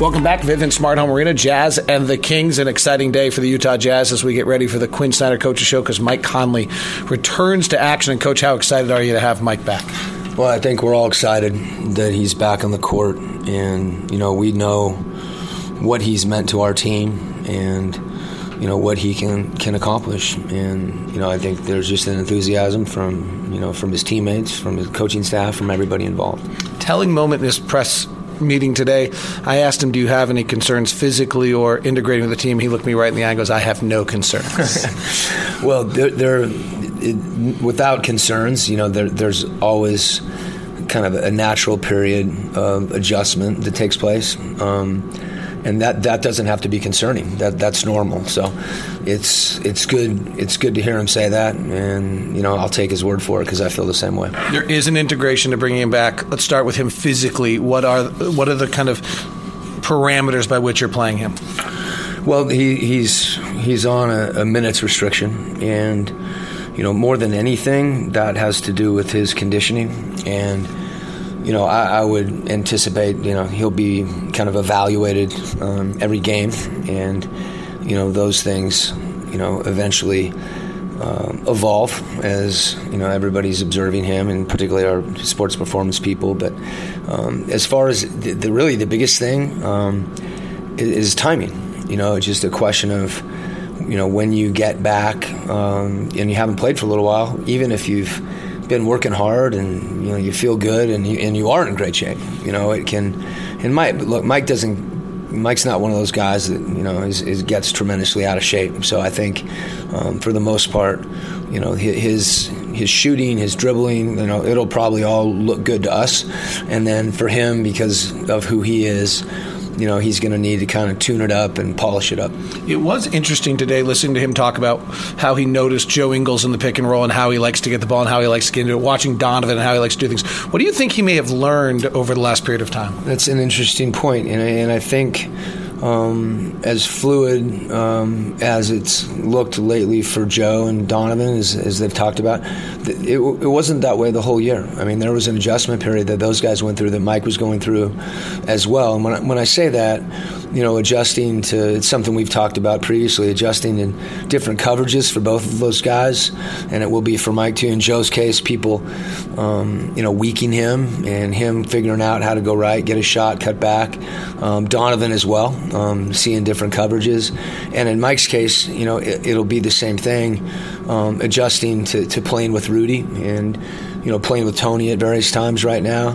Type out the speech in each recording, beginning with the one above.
Welcome back, Vivint Smart Home Arena. Jazz and the Kings. An exciting day for the Utah Jazz as we get ready for the Quin Snyder Coaches Show because Mike Conley returns to action. And, Coach, how excited are you to have Mike back? Well, I think we're all excited that he's back on the court, and you know we know what he's meant to our team, and you know what he can can accomplish, and you know I think there's just an enthusiasm from you know from his teammates, from his coaching staff, from everybody involved. Telling moment in his press meeting today, I asked him, Do you have any concerns physically or integrating with the team? He looked me right in the eye and goes, I have no concerns. Well, there, it, without concerns, you know, there, there's always kind of a natural period of adjustment that takes place. Um, and that, that doesn't have to be concerning. That that's normal. So, it's it's good. It's good to hear him say that, and you know I'll take his word for it because I feel the same way. there is an integration to bringing him back. Let's start with him physically. What are what are the kind of parameters by which you're playing him? Well, he, he's he's on a, a minutes restriction, and you know more than anything, that has to do with his conditioning. And you know, I, I would anticipate you know he'll be kind of evaluated um, every game, and you know those things you know eventually. Um, evolve as you know everybody's observing him, and particularly our sports performance people. But um, as far as the, the really the biggest thing um, is, is timing. You know, it's just a question of, you know, when you get back um, and you haven't played for a little while, even if you've been working hard and you know you feel good and you, and you are in great shape. You know, it can. And Mike, look, Mike doesn't. Mike's not one of those guys that you know is, is gets tremendously out of shape. So I think, um, for the most part, you know his his shooting, his dribbling, you know, it'll probably all look good to us. And then for him, because of who he is, you know, he's going to need to kind of tune it up and polish it up. It was interesting today listening to him talk about how he noticed Joe Ingles in the pick and roll and how he likes to get the ball and how he likes to get into it, watching Donovan and how he likes to do things. What do you think he may have learned over the last period of time? That's an interesting point, and I, and I think um, as fluid um, as it's looked lately for Joe and Donovan, as, as they've talked about, it, it wasn't that way the whole year. I mean, there was an adjustment period that those guys went through that Mike was going through as well. And when I, when I say that, you know, adjusting to it's something we've talked about previously, adjusting in different coverages for both of those guys, and it will be for Mike too. In Joe's case, people, um, you know, weakening him and him figuring out how to go right, get a shot, cut back. Um, Donovan as well, um, seeing different coverages, and in Mike's case, you know, it, it'll be the same thing, um, adjusting to, to playing with Rudy and you know, playing with Tony at various times right now,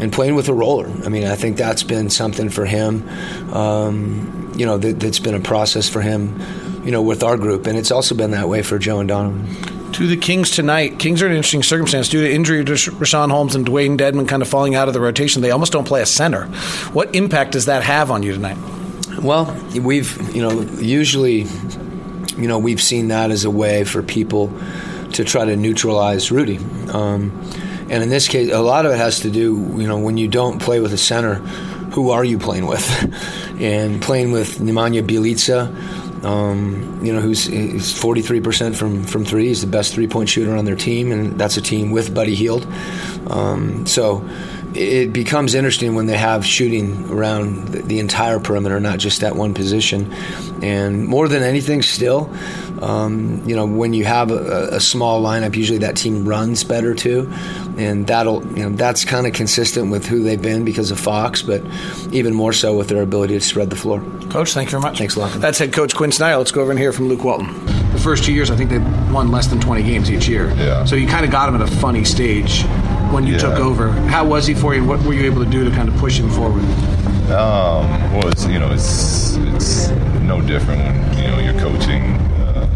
and playing with a roller. I mean, I think that's been something for him. Um, you know, that, that's been a process for him. You know, with our group, and it's also been that way for Joe and Donovan. To the Kings tonight. Kings are in an interesting circumstance due to injury to Richaun Holmes and Dewayne Dedmon kind of falling out of the rotation. They almost don't play a center. What impact does that have on you tonight? Well, we've you know usually, you know, we've seen that as a way for people to try to neutralize Rudy. Um, and in this case, a lot of it has to do, you know, when you don't play with a center, who are you playing with? and playing with Nemanja Bjelica, um, you know, who's, who's 43% from, from three. He's the best three point shooter on their team, and that's a team with Buddy Hield. Um, so it becomes interesting when they have shooting around the, the entire perimeter, not just that one position. And more than anything, still, um, you know, when you have a, a, small lineup, usually that team runs better too, and that'll, you know, that's kind of consistent with who they've been because of Fox, but even more so with their ability to spread the floor. Coach, thank you very much. Thanks a lot. That's head coach Quin Snyder. Let's go over and hear from Luke Walton. The first two years, I think they won less than 20 games each year. Yeah. So you kind of got them at a funny stage. When you Yeah. took over. How was he for you? What were you able to do to kind of push him forward? Um, well, it's, you know, it's it's no different when you know you're coaching uh,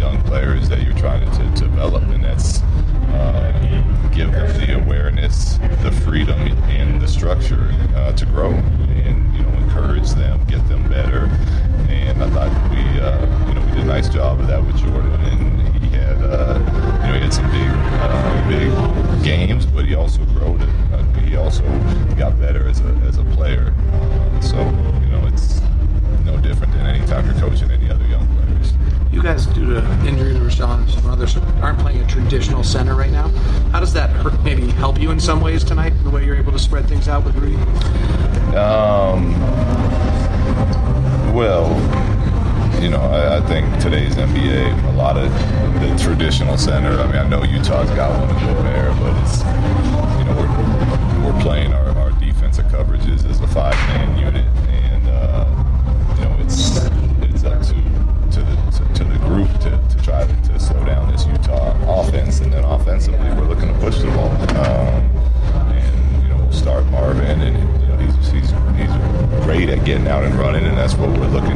young players that you're others, aren't playing a traditional center right now. How does that hurt, maybe help you in some ways tonight, the way you're able to spread things out with Rudy? Um, well, you know, I, I think today's NBA, a lot of the traditional center. I mean, I know Utah's got one in Gobert, but it's out and running, and that's what we're looking